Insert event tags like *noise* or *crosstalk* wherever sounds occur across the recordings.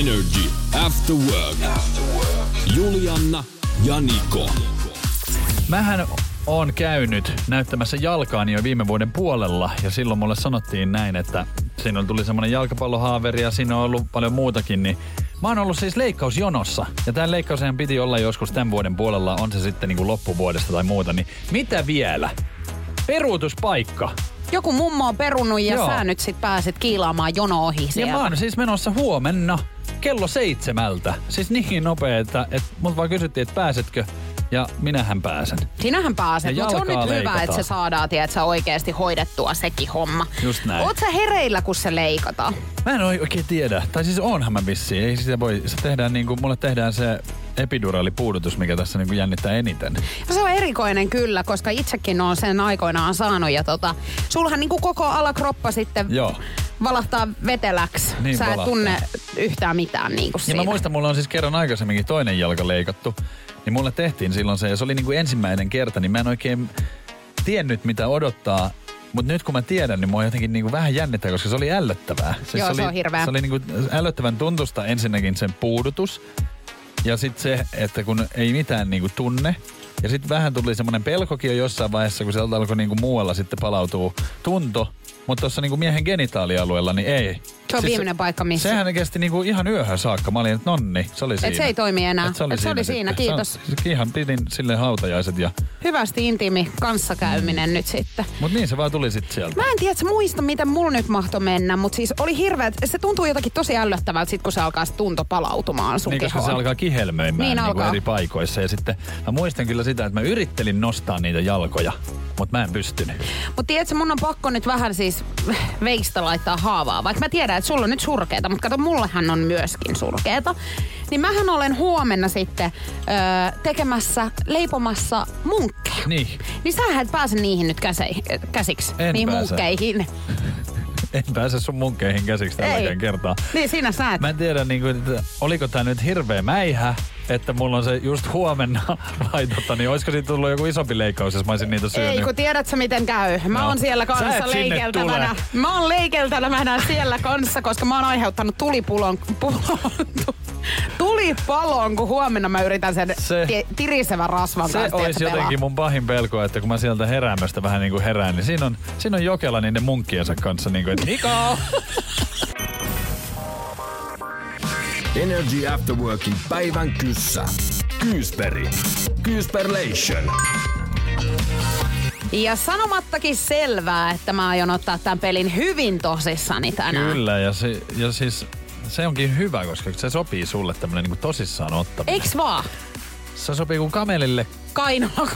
Energy After Work. Julianna ja Niko. Mähän on käynyt näyttämässä jalkaani jo viime vuoden puolella ja silloin mulle sanottiin näin, että siinä tuli semmoinen jalkapallohaaveri ja siinä on ollut paljon muutakin, niin Mä oon ollut siis leikkausjonossa. Ja tämän leikkauseen piti olla joskus tämän vuoden puolella, on se sitten niin kuin loppuvuodesta tai muuta. Niin mitä vielä? Peruutuspaikka. Joku mummo on perunut ja Joo. sä nyt sit pääset kiilaamaan jono ohi sieltä. Ja mä oon siis menossa huomenna kello seitsemältä. Siis niin nopea, että, että mut vaan kysyttiin, että pääsetkö ja minähän pääsen. Sinähän pääset, mutta se on nyt leikataan. hyvä, että se saadaan tiedätkö, oikeasti hoidettua sekin homma. Just näin. Oot sä hereillä, kun se leikataan? Mä en oikein tiedä. Tai siis onhan mä vissiin. Ei sitä voi, se tehdään niin kuin, mulle tehdään se epiduraalipuudutus, mikä tässä niin kuin jännittää eniten. Ja se on erikoinen kyllä, koska itsekin on sen aikoinaan saanut. Ja tota, sulhan niin kuin koko alakroppa sitten Joo. valahtaa veteläksi. Niin Sä valahtaa. et tunne yhtään mitään niin kuin ja siinä. mä muistan, mulla on siis kerran aikaisemminkin toinen jalka leikattu. Niin mulle tehtiin silloin se, ja se oli niin kuin ensimmäinen kerta, niin mä en oikein tiennyt mitä odottaa. Mutta nyt kun mä tiedän, niin mua jotenkin niinku vähän jännittää, koska se oli ällöttävää. Siis Joo, se, se oli, on hirveä. Se oli niinku ällöttävän tuntusta ensinnäkin sen puudutus. Ja sitten se, että kun ei mitään niinku tunne. Ja sitten vähän tuli semmoinen pelkokin jo jossain vaiheessa, kun sieltä alkoi niinku muualla sitten palautuu tunto. Mutta tuossa niinku miehen genitaalialueella, niin ei. Se on siis viimeinen paikka missä. Sehän kesti niinku ihan yöhön saakka. Mä olin, että nonni, se oli siinä. Et se ei toimi enää. Et se oli, Et se siinä, oli siinä, kiitos. Se, ihan pidin sille hautajaiset ja... Hyvästi intiimi kanssakäyminen mm. nyt sitten. Mut niin se vaan tuli sitten sieltä. Mä en tiedä, että muista, miten mulla nyt mahtoi mennä, mutta siis oli hirveä, se tuntuu jotakin tosi ällöttävältä sit, kun se alkaa se tunto palautumaan sun Niin, koska se alkaa kihelmöimään niin, niin eri paikoissa. Ja sitten mä muistan kyllä sitä, että mä yrittelin nostaa niitä jalkoja, mutta mä en pystynyt. Mutta tiedätkö, mun on pakko nyt vähän siis veistä laittaa haavaa, vaikka mä tiedän, että sulla on nyt surkeeta, mutta kato, mullehan on myöskin surkeeta. Niin mähän olen huomenna sitten öö, tekemässä, leipomassa munkkeja. Niin. Niin sähän et pääse niihin nyt käse, käsiksi, en niin pääse. munkkeihin. *laughs* En pääse sun munkkeihin käsiksi tälläkään kertaa. Niin sinä sä et. Mä en tiedä, niin kuin, oliko tää nyt hirveä mäihä, että mulla on se just huomenna *laughs* laitotta, niin olisiko siitä tullut joku isompi leikkaus, jos mä olisin niitä syönyt? Ei, kun tiedät sä miten käy. Mä no. oon siellä kanssa leikeltävänä. Mä oon leikeltävänä siellä kanssa, koska mä oon aiheuttanut tulipulon, pulon, tulipalon, kun huomenna mä yritän sen se, tirisevän rasvan se kanssa. Se olisi jotenkin mun pahin pelko, että kun mä sieltä heräämöstä vähän niin kuin herään, niin siinä on, siinä on Jokela niiden munkkiensa kanssa niin kuin, että Niko! *laughs* Energy After Workin päivän kyssä. Kyysperi. Kyysperlation. Ja sanomattakin selvää, että mä aion ottaa tämän pelin hyvin tosissani tänään. Kyllä, ja, se, ja siis se onkin hyvä, koska se sopii sulle tämmönen niin tosissaan ottaminen. Eiks vaan? Se sopii kuin kamelille. Kainoa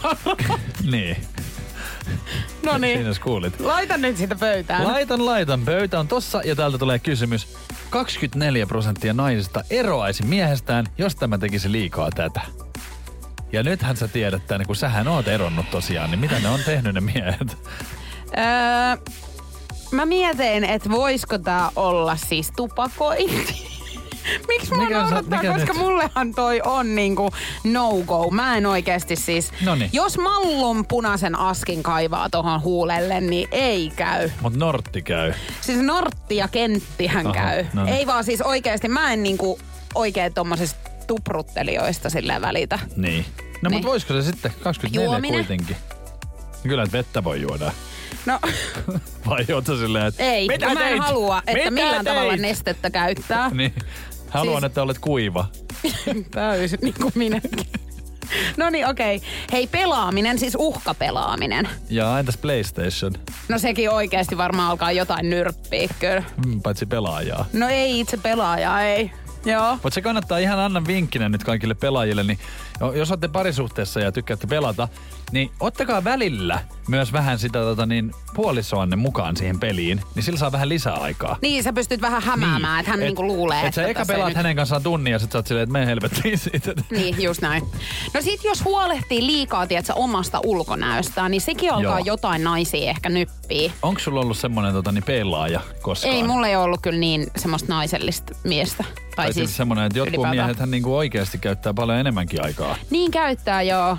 *laughs* niin. *laughs* No niin. Siinä kuulit. Laita nyt sitä pöytään. Laitan, laitan. Pöytä on tossa ja täältä tulee kysymys. 24 prosenttia naisista eroaisi miehestään, jos tämä tekisi liikaa tätä. Ja nythän sä tiedät tänne, kun sähän oot eronnut tosiaan, niin mitä ne on tehnyt ne miehet? Öö, mä mietin, että voisiko tää olla siis tupakointi. Miksi mua mikä naurattaa, mikä koska nyt? mullehan toi on niinku no-go. Mä en oikeasti siis... Noniin. Jos mallon punaisen askin kaivaa tohon huulelle, niin ei käy. Mut Nortti käy. Siis Nortti ja Kenttihän Aha, käy. Noniin. Ei vaan siis oikeasti, mä en niinku oikein tommosista tupruttelijoista silleen välitä. Niin. No niin. mut voisiko se sitten 24 Juominen? kuitenkin? Kyllä, että vettä voi juoda. No. Vai ootko silleen, että... Ei, Mitä mä en teit? halua, että Mitä millään teit? tavalla nestettä käyttää. niin. Haluan, siis... että olet kuiva. *laughs* Täysin, niin kuin minäkin. No niin, okei. Okay. Hei, pelaaminen, siis uhkapelaaminen. Ja entäs PlayStation? No sekin oikeasti varmaan alkaa jotain nyrppiä, kyllä. Mm, paitsi pelaajaa. No ei itse pelaajaa, ei. Joo. Mutta se kannattaa ihan annan vinkkinä nyt kaikille pelaajille, niin jos olette parisuhteessa ja tykkäätte pelata, niin ottakaa välillä myös vähän sitä tota, niin, puolisoanne mukaan siihen peliin, niin sillä saa vähän lisää aikaa. Niin, sä pystyt vähän hämäämään, niin. että hän Et- niinku luulee, et että sä eka pelaat nyt- hänen kanssaan tunnin ja sit sä oot silleen, että me helvettiin siitä. Niin, just näin. No sit jos huolehtii liikaa, tiedätkö, omasta ulkonäöstään, niin sekin alkaa Joo. jotain naisia ehkä nyppii. Onko sulla ollut semmonen tota, niin peilaaja koskaan? Ei, mulla ei ollut kyllä niin semmoista naisellista miestä. Tai, Tai siis semmonen, että jotkut ylipäätään. miehet niinku oikeasti käyttää paljon enemmänkin aikaa. Niin käyttää, joo.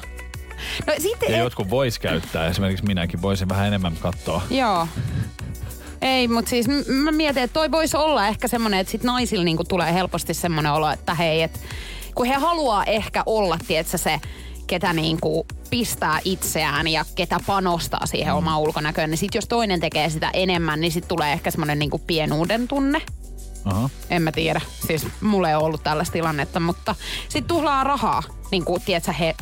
No sitten... Ja jotkut vois käyttää, esimerkiksi minäkin voisin vähän enemmän katsoa. Joo. Ei, mutta siis m- mä mietin, että toi voisi olla ehkä semmoinen, että sit naisilla niinku tulee helposti semmoinen olo, että hei, että kun he haluaa ehkä olla, tietsä, se, ketä niinku pistää itseään ja ketä panostaa siihen omaan ulkonäköön, niin sit jos toinen tekee sitä enemmän, niin sit tulee ehkä semmoinen niinku pienuuden tunne. Aha. En mä tiedä. Siis mulla ei ollut tällaista tilannetta, mutta sit tuhlaa rahaa, niin kuin, tiedätkö, he,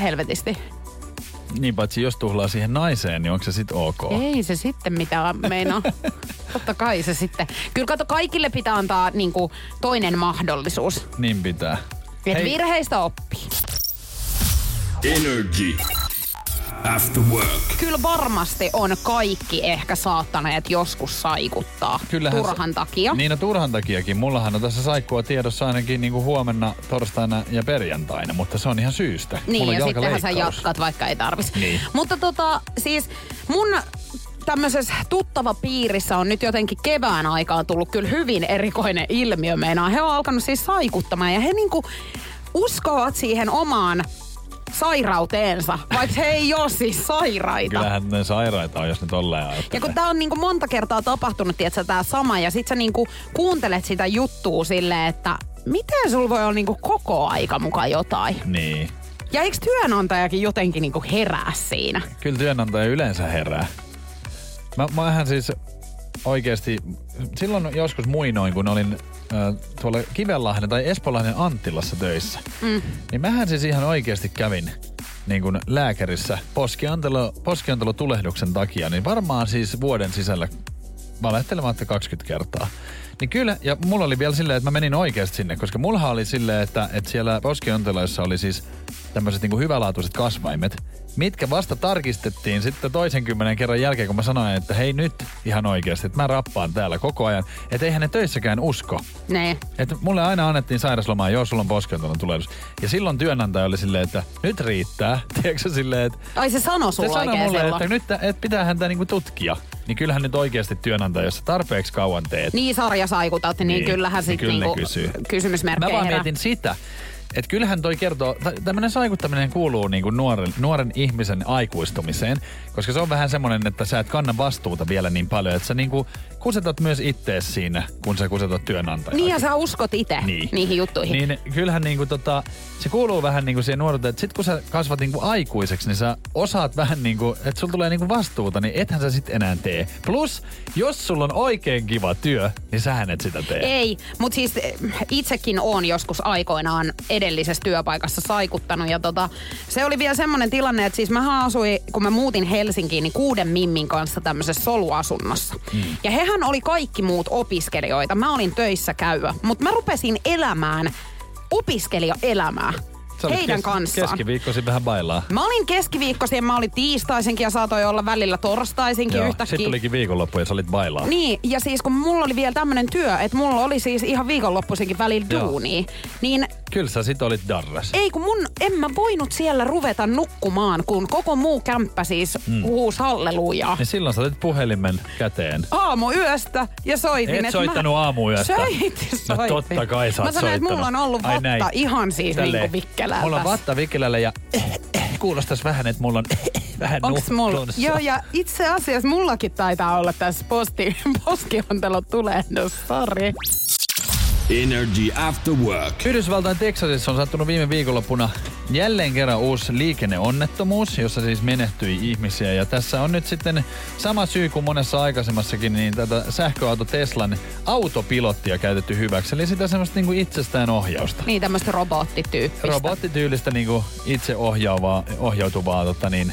helvetisti. Niin paitsi jos tuhlaa siihen naiseen, niin onko se sit ok? Ei se sitten mitään meinaa. *laughs* Totta kai se sitten. Kyllä kato, kaikille pitää antaa niin kuin, toinen mahdollisuus. Niin pitää. Että virheistä oppii. Energy. After work. Kyllä varmasti on kaikki ehkä saattaneet joskus saikuttaa Kyllähän turhan se, takia. Niin no turhan takiakin. Mullahan on tässä saikkua tiedossa ainakin niinku huomenna, torstaina ja perjantaina, mutta se on ihan syystä. Niin, Mulla on ja sittenhän sä jatkat, vaikka ei tarvis. Niin. Mutta tota, siis mun tämmöisessä tuttava piirissä on nyt jotenkin kevään aikaan tullut kyllä hyvin erikoinen ilmiö. Meinaa, he on alkanut siis saikuttamaan ja he niinku uskovat siihen omaan sairauteensa, vaikka he ei ole siis sairaita. Kyllähän ne sairaita on, jos ne tolleen Ja ajattelee. kun tää on niinku monta kertaa tapahtunut, tiedätkö, tää sama, ja sit sä niinku kuuntelet sitä juttua silleen, että miten sulla voi olla niinku koko aika mukaan jotain. Niin. Ja eikö työnantajakin jotenkin niinku herää siinä? Kyllä työnantaja yleensä herää. Mä, mähän siis oikeasti, silloin joskus muinoin, kun olin äh, tuolla Kivenlahden tai Espoonlahden Anttilassa töissä, mm. niin mähän siis ihan oikeasti kävin niin kuin lääkärissä poskiantelo, poskiantelotulehduksen takia, niin varmaan siis vuoden sisällä valehtelematta 20 kertaa. Niin kyllä, ja mulla oli vielä silleen, että mä menin oikeasti sinne, koska mulla oli silleen, että, että siellä poskionteloissa oli siis tämmöiset niin hyvälaatuiset kasvaimet, mitkä vasta tarkistettiin sitten toisen kymmenen kerran jälkeen, kun mä sanoin, että hei nyt ihan oikeasti, että mä rappaan täällä koko ajan. Että eihän ne töissäkään usko. Ne. Että mulle aina annettiin sairaslomaa, jos sulla on poskiontelon tulehdus. Ja silloin työnantaja oli silleen, että nyt riittää. *laughs* Tiedätkö silleen, että Ai se sanoi se sulla sanoi oikein mulle, silloin. että nyt tä- et pitää häntä niinku tutkia. Niin kyllähän nyt oikeasti työnantaja, jos tarpeeksi kauan teet. Niin sarjasaikutat, niin, Niin, kyllähän niin sitten kyllä ne niinku kysyy. kysymysmerkkejä Mä vaan herää. mietin sitä, että kyllähän toi kertoo, tämmöinen saikuttaminen kuuluu niinku nuoren, nuoren ihmisen aikuistumiseen, koska se on vähän semmoinen, että sä et kanna vastuuta vielä niin paljon, että sä niinku kusetat myös ittees siinä, kun sä kusetat työnantajaa. Niin ja sä uskot itse Niin. niihin juttuihin. Niin kyllähän niinku tota, se kuuluu vähän niinku siihen nuoruuteen, että sit kun sä kasvat niinku aikuiseksi, niin sä osaat vähän niinku, että sulla tulee niinku vastuuta, niin ethän sä sit enää tee. Plus, jos sulla on oikein kiva työ, niin sähän et sitä tee. Ei, mutta siis eh, itsekin on joskus aikoinaan edellisessä työpaikassa saikuttanut. Ja tota, se oli vielä semmoinen tilanne, että siis mä asuin, kun mä muutin Helsinkiin, niin kuuden mimmin kanssa tämmöisessä soluasunnossa. Mm. Ja hehän oli kaikki muut opiskelijoita. Mä olin töissä käyvä, mutta mä rupesin elämään opiskelijaelämää Sä heidän kes- kanssaan. Keskiviikkoisin vähän bailaa. Mä olin keskiviikkoisin, mä olin tiistaisinkin ja saatoin olla välillä torstaisinkin yhtäkkiä. Sitten tulikin viikonloppu ja sä olit bailaa. Niin, ja siis kun mulla oli vielä tämmönen työ, että mulla oli siis ihan viikonloppuisinkin välillä Joo. duunia, niin Kyllä sä sit olit darras. ei kun mun, en mä voinut siellä ruveta nukkumaan, kun koko muu kämppä siis mm. huus hallelujaa. Niin silloin sä otit puhelimen käteen. Aamu yöstä ja soitin. Et soittanut mä... aamuyöstä. Soitin, No soitin. totta kai sä Mä sanoin, että mulla on ollut Ai vatta näin. ihan siis Tälleen. niinku vikkelää Mulla on vatta vikkelällä ja eh, eh, kuulostas vähän, että mulla on eh, vähän Onks mulla? Joo, ja itse asiassa mullakin taitaa olla tässä posti, *laughs* poskiontelon tulehdus, sori. Energy After Work. Yhdysvaltain Teksasissa on sattunut viime viikonloppuna jälleen kerran uusi liikenneonnettomuus, jossa siis menehtyi ihmisiä. Ja tässä on nyt sitten sama syy kuin monessa aikaisemmassakin, niin tätä sähköauto Teslan autopilottia käytetty hyväksi. Eli sitä semmoista niinku itsestään ohjausta. Niin tämmöistä robottityyppistä. Robottityylistä niinku itse ohjaavaa, ohjautuvaa tota niin,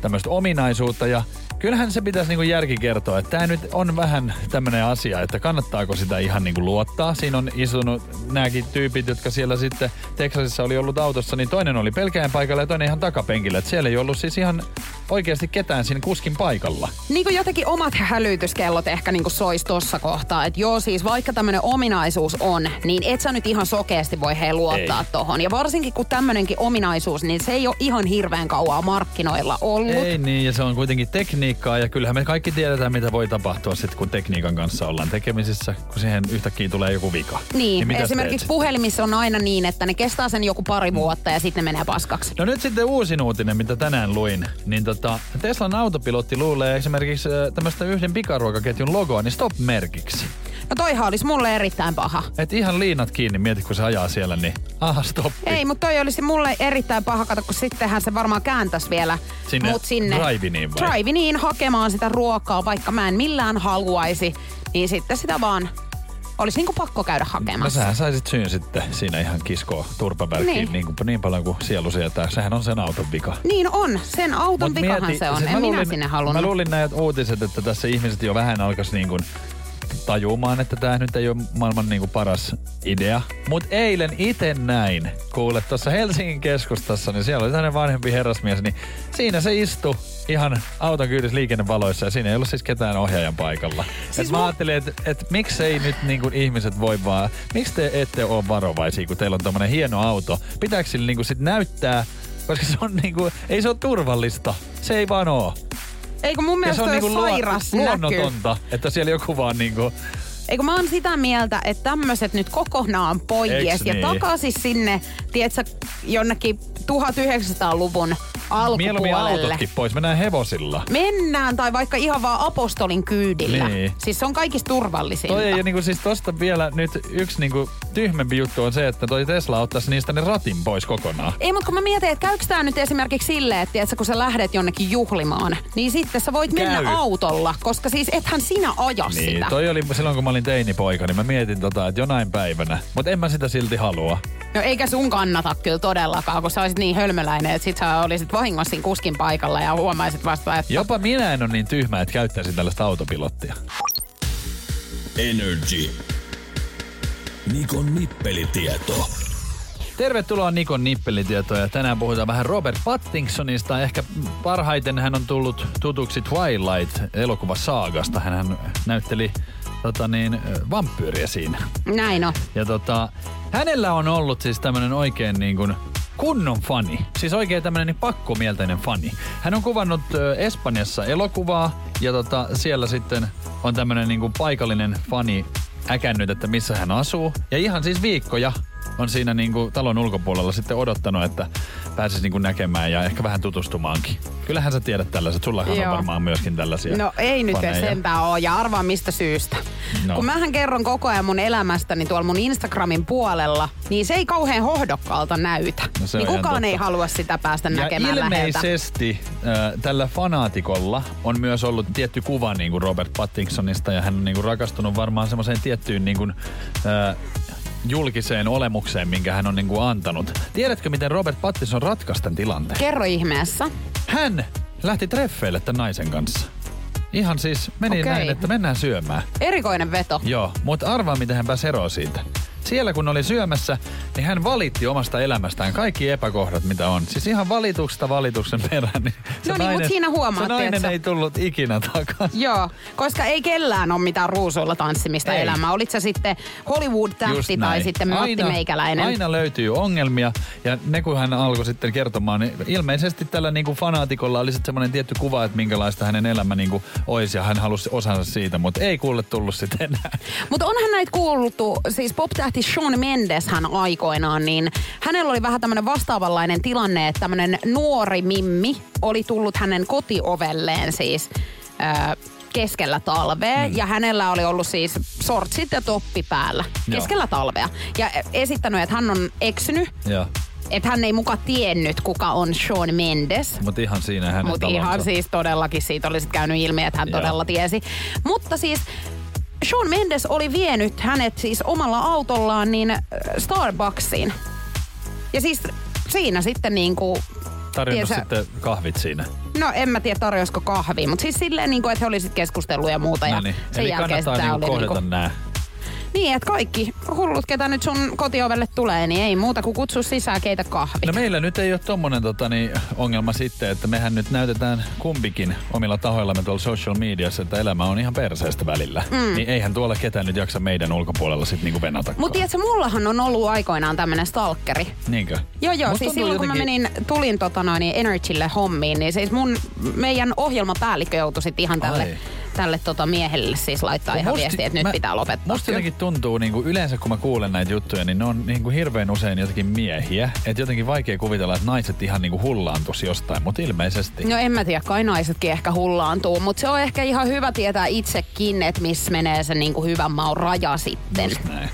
tämmöistä ominaisuutta. Ja kyllähän se pitäisi niinku järki kertoa, että tämä nyt on vähän tämmöinen asia, että kannattaako sitä ihan niinku luottaa. Siinä on istunut nämäkin tyypit, jotka siellä sitten Texasissa oli ollut autossa, niin toinen oli pelkään paikalla ja toinen ihan takapenkillä. Et siellä ei ollut siis ihan oikeasti ketään siinä kuskin paikalla. Niin kuin jotenkin omat hälytyskellot ehkä niin kuin sois tossa kohtaa. Että joo siis vaikka tämmöinen ominaisuus on, niin et sä nyt ihan sokeasti voi hei luottaa Ei. tohon. Ja varsinkin kun tämmöinenkin ominaisuus, niin se ei ole ihan hirveän kauaa markkinoilla ollut. Ei niin, ja se on kuitenkin tekniikkaa, ja kyllähän me kaikki tiedetään, mitä voi tapahtua sitten, kun tekniikan kanssa ollaan tekemisissä, kun siihen yhtäkkiä tulee joku vika. Niin, mitäs esimerkiksi teet? puhelimissa on aina niin, että ne kestää sen joku pari vuotta ja sitten ne menee paskaksi. No nyt sitten uusin uutinen, mitä tänään luin, niin tota, Teslan autopilotti luulee esimerkiksi äh, tämmöistä yhden pikaruokaketjun logoa, niin stop-merkiksi. No toihan olisi mulle erittäin paha. Et ihan liinat kiinni, mieti kun se ajaa siellä, niin aha, stoppi. Ei, mutta toi olisi mulle erittäin paha, kato, kun sittenhän se varmaan kääntäisi vielä Sinne mut sinne drive-iniin vai? drive-iniin hakemaan sitä ruokaa, vaikka mä en millään haluaisi, niin sitten sitä vaan olisi niinku pakko käydä No hakemassa. sähän saisit syyn sitten siinä ihan kiskoa turpavälkkiin Niin. niin. Kuin, niin paljon kuin sielu sietää. Sehän on sen auton vika. Niin on, sen auton Mut vikahan mieti- se on. siis En minä luulin- sinne halunnut. Mä luulin näitä uutiset, että tässä ihmiset jo vähän alkaisi niin kuin tajumaan, että tämä nyt ei ole maailman niin kuin paras idea. Mutta eilen itse näin, kuule tuossa Helsingin keskustassa, niin siellä oli tämmöinen vanhempi herrasmies, niin siinä se istui ihan auton kyydissä liikennevaloissa ja siinä ei ollut siis ketään ohjaajan paikalla. Siis et mä mu- ajattelin, että et miksei nyt niin kuin ihmiset voi vaan, miksi te ette ole varovaisia, kun teillä on tommonen hieno auto? Pitääkö sille niin kuin sit näyttää, koska se on niin kuin, ei se ole turvallista. Se ei vaan oo. Eikö mun Ja mielestä se on niinku sairas näky? luonnotonta, että siellä joku vaan niinku... Eikö mä oon sitä mieltä, että tämmöiset nyt kokonaan pois Eiks ja niin? takaisin sinne, tiedätkö, jonnekin 1900-luvun Mieluummin alkupuolelle. autotkin pois, mennään hevosilla. Mennään tai vaikka ihan vaan apostolin kyydillä. Niin. Siis se on kaikista turvallisinta. Toi ei niinku siis tosta vielä nyt yksi niinku tyhmempi juttu on se, että toi Tesla ottaisi niistä ne ratin pois kokonaan. Ei, mutta kun mä mietin, että käykö tää nyt esimerkiksi silleen, että tiedätkö, kun sä lähdet jonnekin juhlimaan, niin sitten sä voit Käy. mennä autolla, koska siis ethän sinä aja Niin, sitä. toi oli silloin kun mä olin teinipoika, niin mä mietin tota, että jonain päivänä. Mutta en mä sitä silti halua. No eikä sun kannata kyllä todellakaan, kun sä olisit niin hölmöläinen, että sit sä olisit vahingossa siinä kuskin paikalla ja huomaisit vasta, että Jopa minä en ole niin tyhmä, että käyttäisin tällaista autopilottia. Energy. Nikon nippelitieto. Tervetuloa Nikon nippelitietoja. Tänään puhutaan vähän Robert Pattinsonista. Ehkä parhaiten hän on tullut tutuksi Twilight-elokuvasaagasta. Hän näytteli tota niin, vampyyriä siinä. näin on. Ja tota, hänellä on ollut siis tämmönen oikein niin kuin kunnon fani. Siis oikein tämmönen niin pakkomielteinen fani. Hän on kuvannut ö, Espanjassa elokuvaa ja tota, siellä sitten on tämmönen niin kuin paikallinen fani äkännyt, että missä hän asuu. Ja ihan siis viikkoja on siinä niin kuin talon ulkopuolella sitten odottanut, että pääsisi niin kuin näkemään ja ehkä vähän tutustumaankin. Kyllähän sä tiedät tällaiset. Sullahan Joo. on varmaan myöskin tällaisia No ei nyt faneja. sentään ole, ja arvaa mistä syystä. No. Kun mähän kerron koko ajan mun elämästäni tuolla mun Instagramin puolella, niin se ei kauhean hohdokkaalta näytä. No niin kukaan totta. ei halua sitä päästä Ja näkemään läheltä. ilmeisesti äh, tällä fanaatikolla on myös ollut tietty kuva niin kuin Robert Pattinsonista ja hän on niin kuin rakastunut varmaan semmoiseen tiettyyn niin kuin, äh, julkiseen olemukseen, minkä hän on niin kuin antanut. Tiedätkö, miten Robert Pattinson ratkaisi tämän tilanteen? Kerro ihmeessä. Hän lähti treffeille tämän naisen kanssa. Ihan siis meni Okei. näin, että mennään syömään. Erikoinen veto. Joo, mutta arvaa miten hän pääsi eroon siitä. Siellä kun oli syömässä, niin hän valitti omasta elämästään kaikki epäkohdat, mitä on. Siis ihan valituksesta valituksen perään. Niin No niin, mut siinä huomaat, Se nainen ei tullut ikinä takaisin. Joo, koska ei kellään ole mitään ruusuilla tanssimista Ei. elämää. Olit sä sitten Hollywood-tähti tai sitten Matti aina, Meikäläinen. Aina löytyy ongelmia ja ne kun hän alkoi sitten kertomaan, niin ilmeisesti tällä niinku fanaatikolla oli sitten semmoinen tietty kuva, että minkälaista hänen elämä niinku olisi ja hän halusi osansa siitä, mutta ei kuule tullut sitten enää. Mutta onhan näitä kuultu, siis pop-tähti Shawn Mendes hän aikoinaan, niin hänellä oli vähän tämmöinen vastaavanlainen tilanne, että tämmöinen nuori mimmi oli tullut hänen kotiovelleen siis ö, keskellä talvea mm. ja hänellä oli ollut siis sortsit ja toppi päällä Joo. keskellä talvea ja esittänyt, että hän on eksynyt, Joo, että hän ei muka tiennyt, kuka on Shawn Mendes. mutta ihan siinä hänen Mutta ihan siis todellakin siitä olisi käynyt ilmi, että hän Joo. todella tiesi. Mutta siis Shawn Mendes oli vienyt hänet siis omalla autollaan niin äh, Starbucksiin. Ja siis siinä sitten niin kuin, Tarjonnut tiedätkö- sitten kahvit siinä. no en mä tiedä tarjosko kahvia, mutta siis silleen niin kuin, että he olisivat keskustellut ja muuta. Ja No niin. sen Eli jälkeen kannattaa niinku oli kohdata niin kuin, nää. Niin, että kaikki hullut, ketä nyt sun kotiovelle tulee, niin ei muuta kuin kutsu sisään keitä kahvit. No meillä nyt ei ole tommonen tota, niin, ongelma sitten, että mehän nyt näytetään kumpikin omilla tahoillamme tuolla social mediassa, että elämä on ihan perseestä välillä. Mm. Niin eihän tuolla ketään nyt jaksa meidän ulkopuolella sitten niinku venata. Mutta tiedätkö, mullahan on ollut aikoinaan tämmönen stalkeri. Niinkö? Joo, joo. Musta siis silloin kun mä jotenkin- menin, tulin tota noin, Energylle hommiin, niin siis mun, meidän ohjelmapäällikkö joutui sit ihan tälle, Ai. Tälle tota miehelle siis laittaa ihan viestiä, että nyt mä- pitää lopettaa. Musta jotenkin tuntuu, niin kuin yleensä kun mä kuulen näitä juttuja, niin ne on niin kuin hirveän usein jotenkin miehiä. Että jotenkin vaikea kuvitella, että naiset ihan niin kuin jostain, mutta ilmeisesti. No en mä tiedä, kai naisetkin ehkä hullaantuu, mutta se on ehkä ihan hyvä tietää itsekin, että missä menee se niinku hyvän maun raja sitten. Just näin.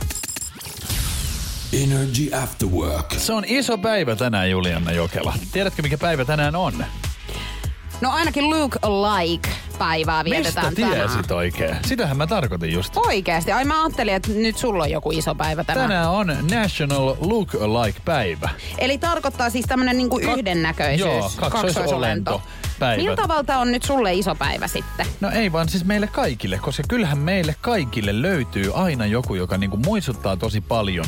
Energy After Work. Se on iso päivä tänään, Julianna Jokela. Tiedätkö, mikä päivä tänään on? No ainakin look alike päivää Mistä vietetään tänään. tiesit oikein? Sitähän mä tarkoitin just. Oikeesti. Ai mä ajattelin, että nyt sulla on joku iso päivä tänään. Tänään on National Look Alike päivä. Eli tarkoittaa siis tämmönen niinku Kak- yhdennäköisyys. Joo, kaksoisolento päivä. Miltä tavalta on nyt sulle iso päivä sitten? No ei vaan siis meille kaikille, koska kyllähän meille kaikille löytyy aina joku, joka niinku muistuttaa tosi paljon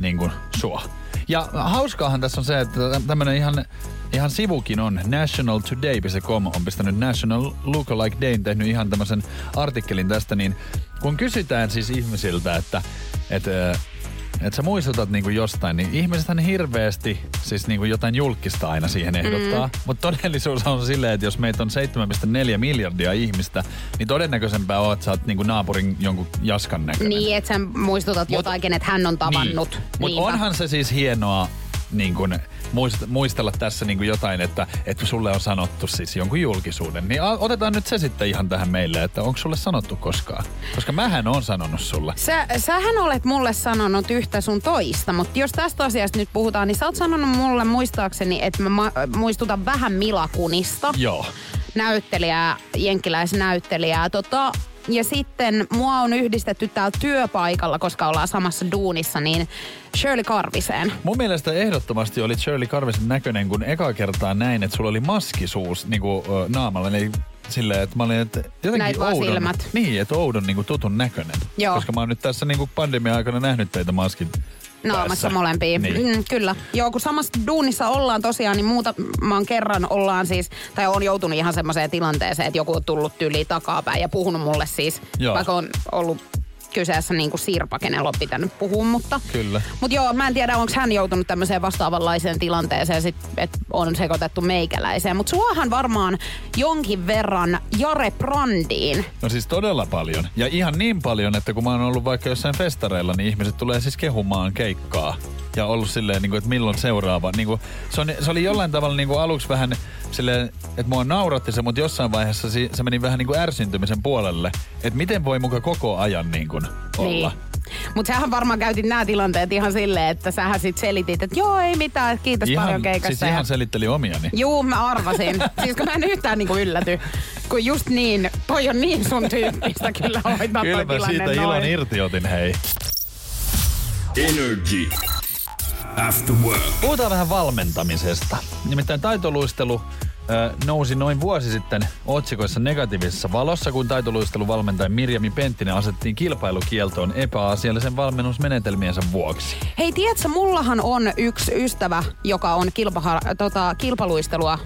niinku sua. Ja hauskaahan tässä on se, että tämmönen ihan, ihan sivukin on. Nationaltoday.com on pistänyt National Lookalike Dayn tehnyt ihan tämmöisen artikkelin tästä, niin kun kysytään siis ihmisiltä, että, että että sä muistutat niinku jostain, niin ihmisethän hirveästi siis niinku jotain julkista aina siihen ehdottaa. Mm. Mutta todellisuus on silleen, että jos meitä on 7,4 miljardia ihmistä, niin todennäköisempää on, että sä oot niinku naapurin jonkun jaskan näköinen. Niin, että sä muistutat Mut- jotain, kenet hän on tavannut. Niin. Mutta onhan se siis hienoa niin kun, muist, muistella tässä niin jotain, että, että sulle on sanottu siis jonkun julkisuuden. Niin otetaan nyt se sitten ihan tähän meille, että onko sulle sanottu koskaan? Koska mähän on sanonut sulle. Sä, sähän olet mulle sanonut yhtä sun toista, mutta jos tästä asiasta nyt puhutaan, niin sä oot sanonut mulle muistaakseni, että mä ma- muistutan vähän Mila Kunista. Joo. näyttelijää, jenkkiläisnäyttelijää. Tota, ja sitten mua on yhdistetty täällä työpaikalla, koska ollaan samassa duunissa, niin Shirley Karviseen. Mun mielestä ehdottomasti oli Shirley Carvisen näköinen, kun eka kertaa näin, että sulla oli maskisuus niin kuin, naamalla. Eli silleen, että mä olin, että jotenkin Näit vaan oudon, silmät. Niin, että oudon niin kuin tutun näköinen. Joo. Koska mä oon nyt tässä niin kuin pandemia-aikana nähnyt teitä maskin Naamassa molempia. Niin. Mm, kyllä. Joo, kun samassa duunissa ollaan tosiaan, niin muutaman kerran ollaan siis, tai on joutunut ihan semmoiseen tilanteeseen, että joku on tullut tyli takapäin ja puhunut mulle siis, Joo. vaikka on ollut kyseessä niin kuin Sirpa, kenellä on pitänyt puhua, mutta... Kyllä. Mutta joo, mä en tiedä, onko hän joutunut tämmöiseen vastaavanlaiseen tilanteeseen, sit, että on sekoitettu meikäläiseen. Mutta suohan varmaan jonkin verran Jare Brandiin. No siis todella paljon. Ja ihan niin paljon, että kun mä oon ollut vaikka jossain festareilla, niin ihmiset tulee siis kehumaan keikkaa. Ja ollut silleen, niin kuin, että milloin seuraava. Niin kuin, se, on, se oli jollain tavalla niin kuin aluksi vähän silleen, että mua nauratti se, mutta jossain vaiheessa si- se meni vähän niin kuin ärsyntymisen puolelle. Että miten voi muka koko ajan niin kuin olla. Niin. Mutta sähän varmaan käytit nämä tilanteet ihan silleen, että sähän sit selitit, että joo, ei mitään, kiitos Ihan, paljon keikasta. siis ja- ihan selitteli omiani. Juu, mä arvasin. *laughs* siis kun mä en yhtään niinku ylläty. Kun just niin, toi on niin sun tyyppistä kyllä hoitaa Kyllä toi mä tilanne siitä ilon noin. irti otin, hei. Energy. After Work. Puhutaan vähän valmentamisesta. Nimittäin taitoluistelu ö, nousi noin vuosi sitten otsikoissa negatiivisessa valossa, kun taitoluisteluvalmentaja Mirjami Penttinen asettiin kilpailukieltoon epäasiallisen valmennusmenetelmiensä vuoksi. Hei, tiedätkö, mullahan on yksi ystävä, joka on kilpaha, tota, kilpaluistelua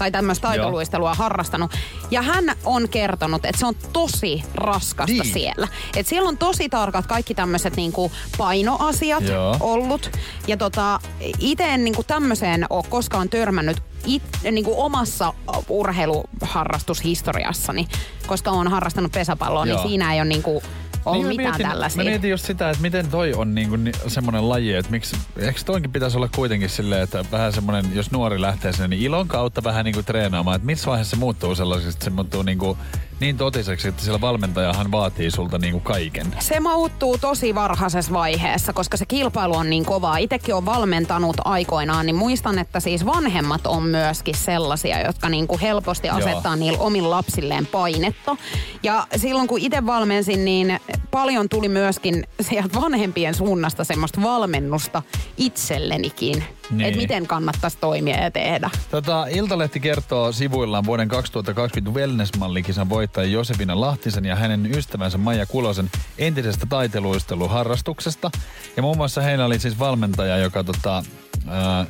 tai tämmöistä taitoluistelua harrastanut. Ja hän on kertonut, että se on tosi raskasta Niin. siellä. Että siellä on tosi tarkat kaikki tämmöiset niinku painoasiat Joo. ollut. Ja tota, itse en niinku tämmöiseen ole koskaan törmännyt it, niinku omassa urheiluharrastushistoriassani, koska olen harrastanut pesäpalloa, Joo. niin siinä ei ole niinku ollut mä mitään mietin, tällaisia. Mä mietin just sitä, että miten toi on niinku ni, semmoinen laji, että miksi, eikö toinkin pitäisi olla kuitenkin silleen, että vähän semmoinen, jos nuori lähtee sinne, niin ilon kautta vähän niinku treenaamaan, että missä vaiheessa se muuttuu sellaiseksi, että se muuttuu niinku niin totiseksi, että siellä valmentajahan vaatii sulta niinku kaiken. Se muuttuu tosi varhaisessa vaiheessa, koska se kilpailu on niin kovaa. Itekin on valmentanut aikoinaan, niin muistan, että siis vanhemmat on myöskin sellaisia, jotka niin kuin helposti asettaa niillä omilla lapsilleen painetta. Ja silloin kun itse valmensin, niin paljon tuli myöskin sieltä vanhempien suunnasta semmoista valmennusta itsellenikin. Niin. Että miten kannattaisi toimia ja tehdä. Tota, Iltalehti kertoo sivuillaan vuoden 2020 Wellness-mallikisan voittaja Josefina Lahtisen ja hänen ystävänsä Maija Kulosen entisestä taiteluisteluharrastuksesta. Ja muun muassa heillä oli siis valmentaja, joka tota, ää,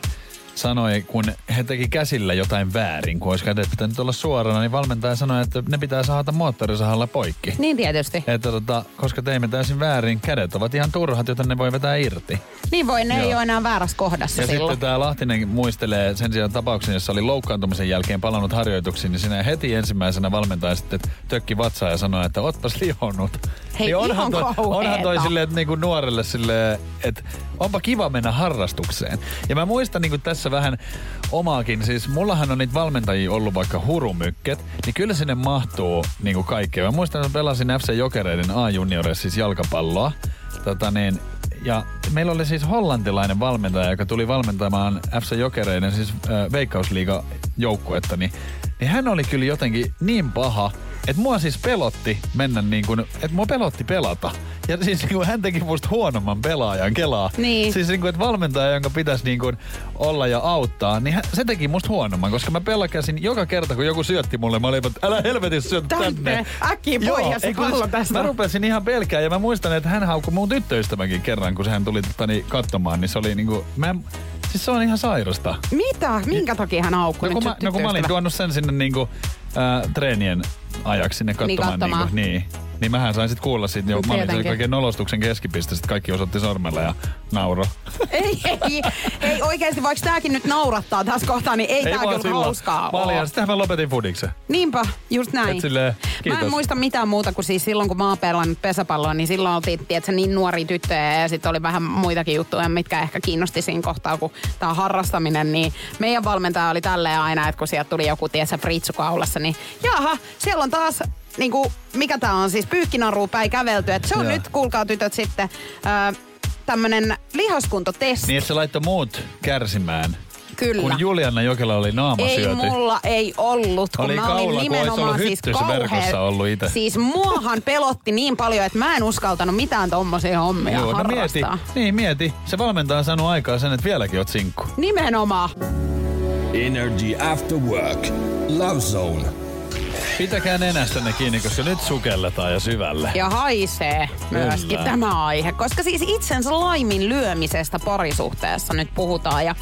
sanoi, kun he teki käsillä jotain väärin, kun olisi kädet pitänyt olla suorana, niin valmentaja sanoi, että ne pitää saada moottorisahalla poikki. Niin tietysti. Että tota, koska teimme täysin väärin, kädet ovat ihan turhat, joten ne voi vetää irti. Niin voi, ne Joo. ei ole enää väärässä kohdassa Ja silloin. sitten tämä Lahtinen muistelee sen sijaan tapauksen, jossa oli loukkaantumisen jälkeen palannut harjoituksiin, niin sinä heti ensimmäisenä valmentaja sitten tökki vatsaa ja sanoi, että ootpas lihonnut. Hei, niin onhan, toi, onhan toi silleen, että niinku nuorelle silleen, että onpa kiva mennä harrastukseen. Ja mä muistan niinku tässä vähän omaakin, siis mullahan on niitä valmentajia ollut vaikka hurumykket, niin kyllä sinne mahtuu niinku kaikkea. Mä muistan, että pelasin FC Jokereiden A-junioreissa siis jalkapalloa. Tota niin, ja meillä oli siis hollantilainen valmentaja, joka tuli valmentamaan FC Jokereiden siis äh, veikkausliiga joukkuetta, niin, niin hän oli kyllä jotenkin niin paha, että mua siis pelotti mennä niin kuin, että mua pelotti pelata. Ja siis niin kuin hän teki musta huonomman pelaajan kelaa. Niin. Siis niin kuin, että valmentaja, jonka pitäisi niin kuin olla ja auttaa, niin hän, se teki musta huonomman, koska mä pelkäsin joka kerta, kun joku syötti mulle, mä olin, että älä helvetissä syötä tänne. Tänne, äkkiä pois se pallo tästä. Mä rupesin ihan pelkää ja mä muistan, että hän haukkui mun tyttöystäväkin kerran, kun hän tuli tani, katsomaan, niin se oli niinku, mä, en- siis se on ihan sairasta. Mitä? Minkä takia hän aukkui No kun, mä, no kun mä olin tuonut sen sinne niinku, ää, treenien ajaksi sinne katsomaan. katsomaan. Niinku, niin. Niin mähän sain sit kuulla siitä, jo, No mä olin kaiken nolostuksen keskipisteestä, kaikki osoitti sormella ja nauro. *laughs* Ei, ei, ei oikeasti, vaikka tääkin nyt naurattaa tässä kohtaa, niin ei, tää vaan kyllä hauskaa Mä ole. sittenhän mä lopetin fudiksen. Niinpä, just näin. Et silleen, Mä kiitos. en muista mitään muuta kuin siis silloin, kun mä oon pelannut pesäpalloa, niin silloin oltiin, tiedätkö, niin nuoria tyttöjä ja sitten oli vähän muitakin juttuja, mitkä ehkä kiinnosti siinä kohtaa, kun tää harrastaminen, niin meidän valmentaja oli tälleen aina, että kun sieltä tuli joku, tiedätkö, fritsu kaulassa, niin jaha, siellä on taas niin kuin, mikä tää on siis, pyykkinaru päin kävelty, että se on Joo. nyt, kuulkaa tytöt sitten, äh, tämmönen lihaskuntotesti. Niin, että se laittoi muut kärsimään. Kyllä. Kun Juliana Jokela oli naama Ei syöty. mulla ei ollut, kun Oli mä kaula, olin kun nimenomaan ollut siis kauhean... verkossa ollut ite. Siis muahan pelotti niin paljon, että mä en uskaltanut mitään tommosia hommia Joo, no mieti, niin mieti. Se valmentaja on saanut aikaa sen, että vieläkin oot sinkku. Nimenomaan. Energy After Work. Love Zone. Pitäkää nenästänne kiinni, koska nyt sukelletaan ja syvälle. Ja haisee myöskin Kyllä. tämä aihe, koska siis itsensä laimin lyömisestä parisuhteessa nyt puhutaan. Ja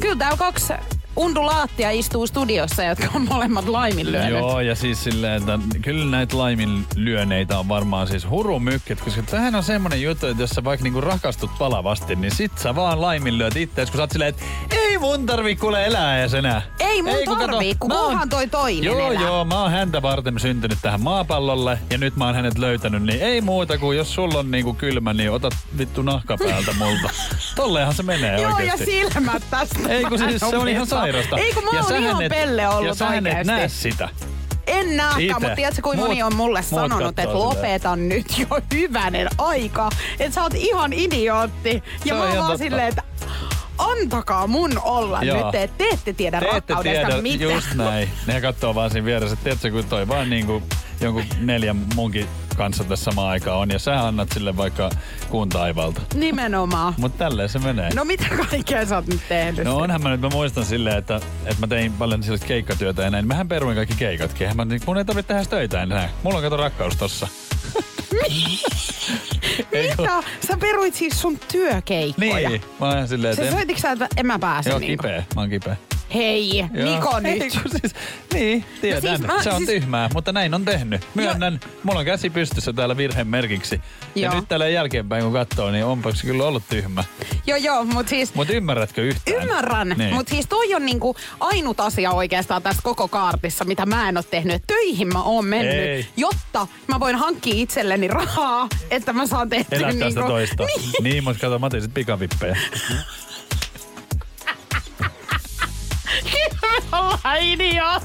kyllä täällä kaksi undulaattia istuu studiossa, jotka on molemmat laiminlyönyt. Joo, ja siis silleen, että kyllä näitä laiminlyöneitä on varmaan siis hurumykket, koska tämähän on semmonen juttu, että jos sä vaikka niinku rakastut palavasti, niin sit sä vaan laiminlyöt ittees, kun sä oot silleen, että ei mun tarvii kuule elää edes enää. Ei mun kun tarvii, kun mä oon- kunhan toi toinen Joo, elää. joo, mä oon häntä varten syntynyt tähän maapallolle ja nyt mä oon hänet löytänyt, niin ei muuta kuin jos sulla on niinku kylmä, niin otat vittu nahka päältä multa. *laughs* Tolleenhan se menee Joo, ja oikeesti. silmät tästä. Ei kun siis *laughs* se on ihan nopeeta. Sairasta. Ei kun mä Ja oon ihan et- pelle ollut Ja sähän et näe sitä. En näkään, Ite. mutta tiedätkö, kuinka moni on mulle sanonut, että lopeta nyt jo hyvänen aika. Että sä oot ihan idiootti. Ja mä on oon vaan totta. silleen, että antakaa mun olla Joo. nyt, että te ette tiedä Te ette rakkaudesta tiedä, mitään. just näin. Ne katsoo vaan siinä vieressä, että tiedätkö, kun toi vaan niinku jonkun neljän munkin kanssa tässä samaan aikaan on, ja sä annat sille vaikka kuun taivalta. Nimenomaan. Mutta tälleen se menee. No mitä kaikkea sä oot nyt tehnyt? No onhan mä nyt, mä muistan silleen, että, että mä tein paljon sellaista keikkatyötä ja näin. Mähän peruin kaikki keikatkin. Eihän Mä, niin, mun ei tarvitse tehdä töitä enää. Mulla on kato rakkaus tossa. *laughs* Mitä? Sä peruit siis sun työkeikkoja. Niin, mä oon ihan silleen, että... Sä soititko sä, että en mä pääse Joo, niinku? kipeä. Mä oon kipeä. Hei, Joo. Niko Ei, nyt. kun siis, niin, tiedän. siis mä- se on siis- tyhmää, mutta näin on tehnyt. Myönnän, mulla on käsi pystyssä täällä virheen merkiksi. Ja nyt täällä jälkeenpäin kun katsoo, niin onpa se kyllä ollut tyhmä. Joo, joo, mut siis... Mutta ymmärrätkö yhtään? Ymmärrän, Niin. mutta siis toi on niinku ainut asia oikeastaan tässä koko kaartissa, mitä mä en ole tehnyt. Töihin mä oon mennyt, Ei. jotta mä voin hankkia itselleni rahaa, että mä saan tehtyä Elä tästä niinku... toista. *laughs* Niin. Niin, mutta kato, mä otin sit pikavippejä. *laughs* Ollaan idioot.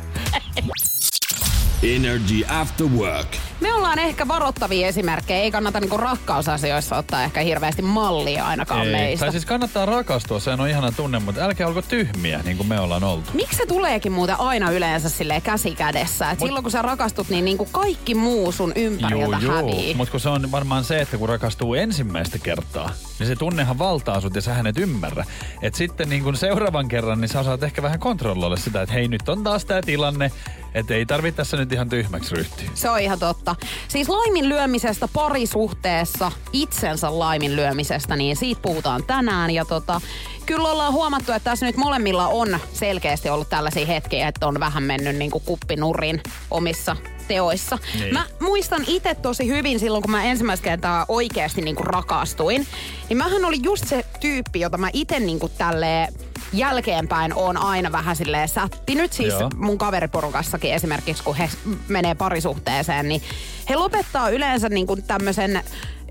Energy After Work. me ollaan ehkä varoittavia esimerkkejä. Ei kannata niinku rakkausasioissa ottaa ehkä hirveästi mallia ainakaan Ei. meistä. Tai siis kannattaa rakastua, sehän on ihana tunne, mutta älkää olko tyhmiä, niin kuin me ollaan oltu. Miksi se tuleekin muuten aina yleensä silleen käsi kädessä? Et Mut- silloin kun sä rakastut, niin niinku kaikki muu sun ympäriltä hävii. Mutta kun se on varmaan se, että kun rakastuu ensimmäistä kertaa, niin se tunnehan valtaa sut ja sä hänet ymmärrä. Et sitten niin kun seuraavan kerran, niin sä osaat ehkä vähän kontrolloida sitä, että hei nyt on taas tää tilanne, että ei tarvitse tässä nyt ihan tyhmäksi ryhtyä. Se on ihan totta. Siis laiminlyömisestä parisuhteessa, itsensä laiminlyömisestä, niin siitä puhutaan tänään. Ja tota, kyllä ollaan huomattu, että tässä nyt molemmilla on selkeästi ollut tällaisia hetkiä, että on vähän mennyt niin kuin kuppinurin omissa teoissa. Niin. Mä muistan itse tosi hyvin silloin, kun mä ensimmäistä kertaa oikeasti niin kuin rakastuin. Niin mähän oli just se tyyppi, jota mä itse niin kuin tälleen jälkeenpäin on aina vähän silleen sättinyt. Siis Joo. mun kaveriporukassakin esimerkiksi, kun he menee parisuhteeseen, niin he lopettaa yleensä niin kuin tämmöisen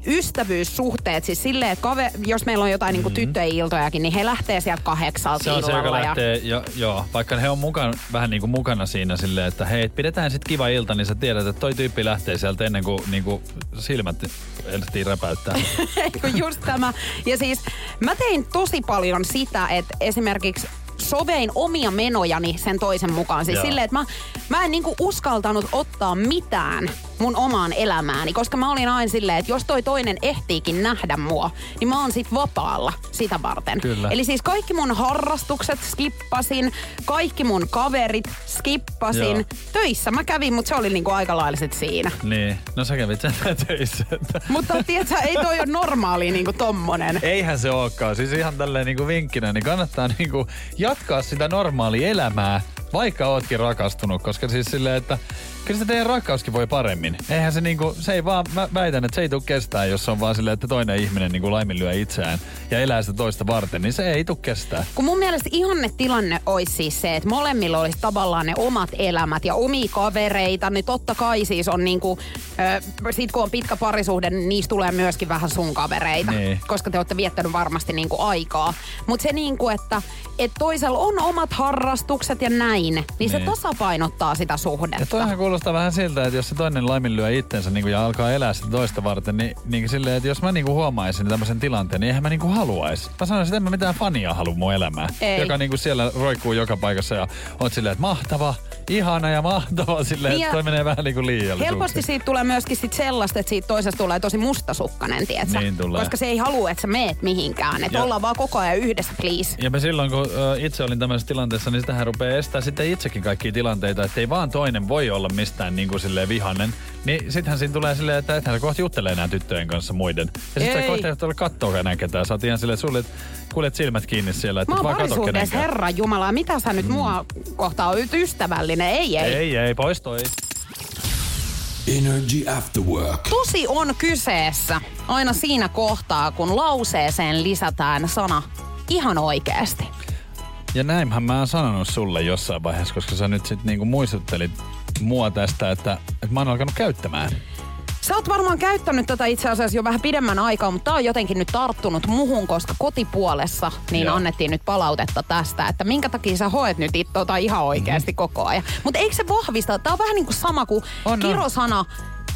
ystävyyssuhteet, siis silleen, että kave, jos meillä on jotain niin kuin tyttöjen iltojakin, niin he lähtee sieltä kahdeksalta Se on se, joka lähtee, jo, joo, vaikka he on mukaan, vähän niin kuin mukana siinä silleen, että hei, pidetään sitten kiva ilta, niin sä tiedät, että toi tyyppi lähtee sieltä ennen kuin, niin kuin silmät ehtii räpäyttää. *laughs* Just tämä. Ja siis mä tein tosi paljon sitä, että esimerkiksi sovein omia menojani sen toisen mukaan. Siis Joo. silleen, että mä, mä en niinku uskaltanut ottaa mitään mun omaan elämääni, koska mä olin aina silleen, että jos toi toinen ehtiikin nähdä mua, niin mä oon sit vapaalla sitä varten. Kyllä. Eli siis kaikki mun harrastukset skippasin, kaikki mun kaverit skippasin. Joo. Töissä mä kävin, mutta se oli niinku aika lailla sit siinä. niin, no sä kävit sen *laughs* töissä. Mutta tiedätkö, ei toi ole normaali niinku tommonen. Eihän se olekaan. Siis ihan tälleen niinku vinkkinä, niin kannattaa niinku jatkaa sitä normaalia elämää, vaikka ootkin rakastunut. Koska siis silleen, että kyllä se teidän rakkauskin voi paremmin. Eihän se niinku, se ei vaan, mä väitän, että se ei tule kestää, jos on vaan silleen, että toinen ihminen niinku laiminlyö itseään ja elää sitä toista varten, niin se ei tule kestää. Kun mun mielestä ihanne tilanne olisi siis se, että molemmilla olisi tavallaan ne omat elämät ja omia kavereita, niin totta kai siis on niinku, ö, sit kun on pitkä parisuhde, niin niistä tulee myöskin vähän sun kavereita, Niin. koska te olette viettänyt varmasti niinku aikaa. Mutta se niinku, että et toisella on omat harrastukset ja näin, niin, niin. se Niin. tasapainottaa sitä Ja suhdetta. toihan kuulostaa vähän siltä, että jos se toinen laiminlyö itsensä niin ja alkaa elää sitä toista varten, niin, niin silleen, että jos mä niin huomaisin tämmöisen tilanteen, niin eihän mä niin haluaisi. Mä sanoisin, että en mä mitään fania halua mun elämään. Ei. Joka niin siellä roikkuu joka paikassa ja oot silleen, että mahtava, ihana ja mahtava silleen, Niin että toi menee vähän niin kuin liiallisuuksiin. Helposti siitä tulee myöskin sit sellaista, että siitä toisesta tulee tosi mustasukkainen, tietsä? Niin tulee. Koska se ei halua, että sä meet mihinkään. Että ollaan vaan koko ajan yhdessä, please. Ja me silloin, kun ö, itse olin tämmöisessä tilanteessa, niin sitähän rupeaa estää sitten itsekin kaikkia tilanteita, että ei vaan toinen voi olla mistään niin kuin silleen vihanen. Niin sittenhän siinä tulee silleen, että ethän sä kohta juttele enää tyttöjen kanssa muiden. Ja sitten sä kohta ei ole kattoa enää ketään. Sä oot ihan silleen, sulle kuljet silmät kiinni siellä, että Mä et oon vaan kato parisuhteessa, kenenkään. herra Jumala, mitä sä nyt mua kohtaa oot ystävällinen? Ei, ei. Ei, ei, pois toi. Energy After Work. Tosi on kyseessä aina siinä kohtaa, kun lauseeseen lisätään sana ihan oikeasti. Ja näinhän mä oon sanonut sulle jossain vaiheessa, koska sä nyt sit niinku muistuttelit mua tästä, että, että mä oon alkanut käyttämään. Sä oot varmaan käyttänyt tätä itse asiassa jo vähän pidemmän aikaa, mutta tää on jotenkin nyt tarttunut muhun, koska kotipuolessa niin Joo. annettiin nyt palautetta tästä, että minkä takia sä hoet nyt it, tota ihan oikeasti mm-hmm. koko ajan. Mutta eikö se vahvista? Tää on vähän niin kuin sama kuin On, on. kirosana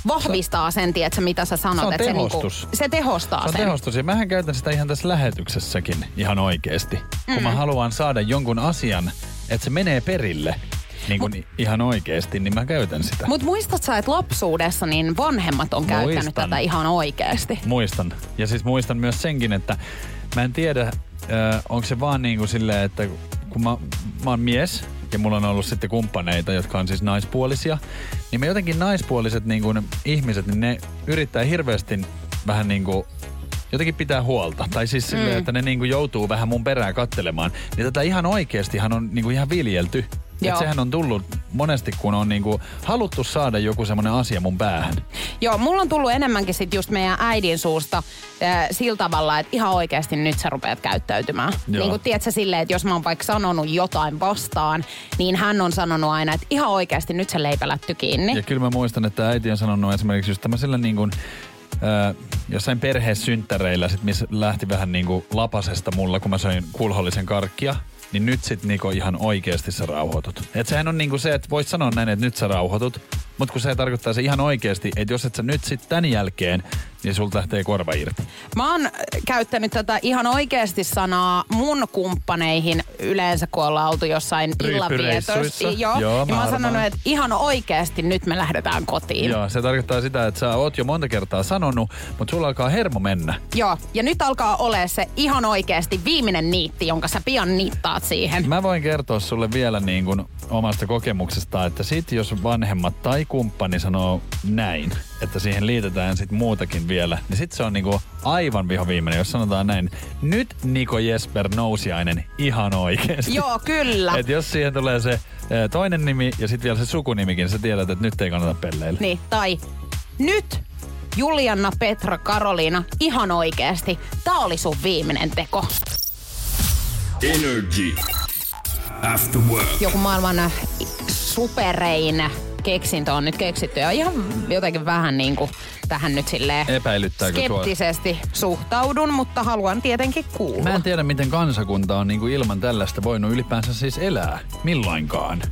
vahvistaa sen, tiedätkö, mitä sä sanot. Se on että se, tehostus. niinku, se tehostaa Se on sen. tehostus ja mähän käytän sitä ihan tässä lähetyksessäkin ihan oikeesti. Mm. Kun mä haluan saada jonkun asian, että se menee perille niin kuin ihan oikeesti, niin mä käytän sitä. Mutta muistat sä, että lapsuudessa niin vanhemmat on käyttänyt Muistan. tätä ihan oikeasti? Muistan. Ja siis muistan myös senkin, että mä en tiedä, äh, onko se vaan niin kuin silleen, että kun mä, mä oon mies ja mulla on ollut sitten kumppaneita, jotka on siis naispuolisia, niin me jotenkin naispuoliset niin kuin ihmiset, niin ne yrittää hirveästi vähän niin kuin jotenkin pitää huolta. Tai siis silleen, Mm. että ne niin kuin joutuu vähän mun perään kattelemaan. Niin tätä ihan oikeastihan on niin kuin ihan viljelty. Joo. Et sehän on tullut monesti, kun on niin kuin haluttu saada joku semmoinen asia mun päähän. Joo, mulla on tullut enemmänkin sit just meidän äidin suusta äh, sillä tavalla, että ihan oikeasti nyt sä rupeat käyttäytymään. Joo. Niin kuin tiedätkö silleen, että jos mä oon vaikka sanonut jotain vastaan, niin hän on sanonut aina, että ihan oikeasti nyt se leipälätty kiinni. Ja kyllä mä muistan, että äiti on sanonut esimerkiksi just tämmöisellä niin kuin, äh, jossain perheessynttäreillä, sit, missä lähti vähän niin kuin lapasesta mulla, kun mä söin kulhollisen karkkia, niin nyt sit niinku ihan oikeasti sä rauhoitut. Et sehän on niinku se, että voit sanoa näin, että nyt sä rauhoitut, Mutta kun se tarkoittaa se ihan oikeasti, että jos et sä nyt sit tän jälkeen, niin sulta lähtee korva irti. Mä oon käyttänyt tätä ihan oikeasti sanaa mun kumppaneihin yleensä, kun ollaan oltu jossain. Ryyppyreissuissa. Joo, Joo, ja mä mä oon sanonut, että ihan oikeasti nyt me lähdetään kotiin. Joo, se tarkoittaa sitä, että sä oot jo monta kertaa sanonut, mutta sulla alkaa hermo mennä. Joo, ja nyt alkaa ole se ihan oikeasti viimeinen niitti, jonka sä pian niittaat siihen. Mä voin kertoa sulle vielä niin kuin omasta kokemuksesta, että sit jos vanhemmat tai kumppani sanoo näin, että siihen liitetään sit muutakin vielä, niin sit se on niinku aivan vihoviimeinen, jos sanotaan näin. Nyt Niko Jesper Nousiainen ihan oikeesti. Joo, kyllä. Et jos siihen tulee se eh, toinen nimi ja sitten vielä se sukunimikin, niin sä tiedät, että nyt ei kannata pelleillä. Niin, tai nyt Julianna, Petra, Karoliina, ihan oikeasti. Tää oli sun viimeinen teko. Energy. After work. Joku maailman superein keksintö on nyt keksitty ja ihan jotenkin vähän niin kuin tähän nyt silleen sua? skeptisesti suhtaudun, mutta haluan tietenkin kuulla. Mä en tiedä, miten kansakunta on niinku ilman tällaista voinut ylipäänsä siis elää. Milloinkaan.